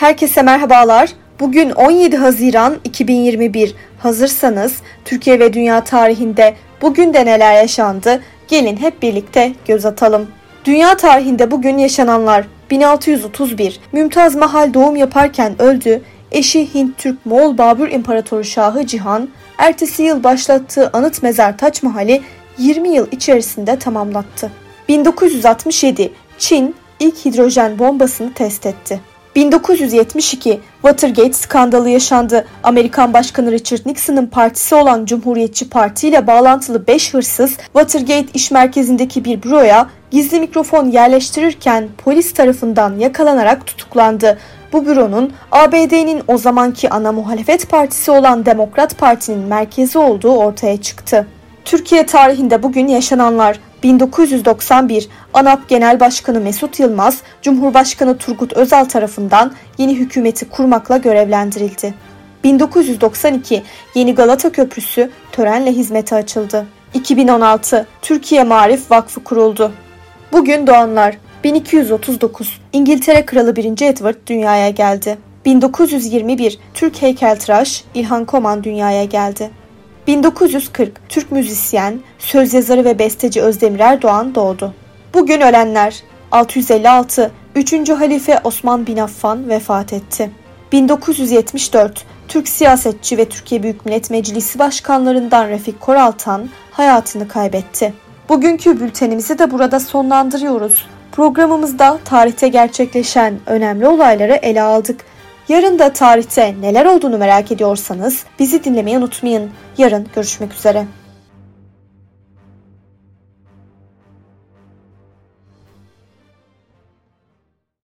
Herkese merhabalar. Bugün 17 Haziran 2021. Hazırsanız Türkiye ve dünya tarihinde bugün de neler yaşandı? Gelin hep birlikte göz atalım. Dünya tarihinde bugün yaşananlar 1631 Mümtaz Mahal doğum yaparken öldü. Eşi Hint Türk Moğol Babür İmparatoru Şahı Cihan ertesi yıl başlattığı anıt mezar Taç Mahal'i 20 yıl içerisinde tamamlattı. 1967 Çin ilk hidrojen bombasını test etti. 1972 Watergate skandalı yaşandı. Amerikan Başkanı Richard Nixon'ın partisi olan Cumhuriyetçi Parti ile bağlantılı 5 hırsız Watergate iş merkezindeki bir büroya gizli mikrofon yerleştirirken polis tarafından yakalanarak tutuklandı. Bu büronun ABD'nin o zamanki ana muhalefet partisi olan Demokrat Parti'nin merkezi olduğu ortaya çıktı. Türkiye tarihinde bugün yaşananlar 1991 ANAP Genel Başkanı Mesut Yılmaz, Cumhurbaşkanı Turgut Özal tarafından yeni hükümeti kurmakla görevlendirildi. 1992 Yeni Galata Köprüsü törenle hizmete açıldı. 2016 Türkiye Marif Vakfı kuruldu. Bugün doğanlar 1239 İngiltere Kralı 1. Edward dünyaya geldi. 1921 Türk heykeltıraş İlhan Koman dünyaya geldi. 1940 Türk müzisyen, söz yazarı ve besteci Özdemir Erdoğan doğdu. Bugün ölenler 656 3. Halife Osman bin Affan vefat etti. 1974 Türk siyasetçi ve Türkiye Büyük Millet Meclisi başkanlarından Refik Koraltan hayatını kaybetti. Bugünkü bültenimizi de burada sonlandırıyoruz. Programımızda tarihte gerçekleşen önemli olayları ele aldık. Yarın da tarihte neler olduğunu merak ediyorsanız bizi dinlemeyi unutmayın. Yarın görüşmek üzere.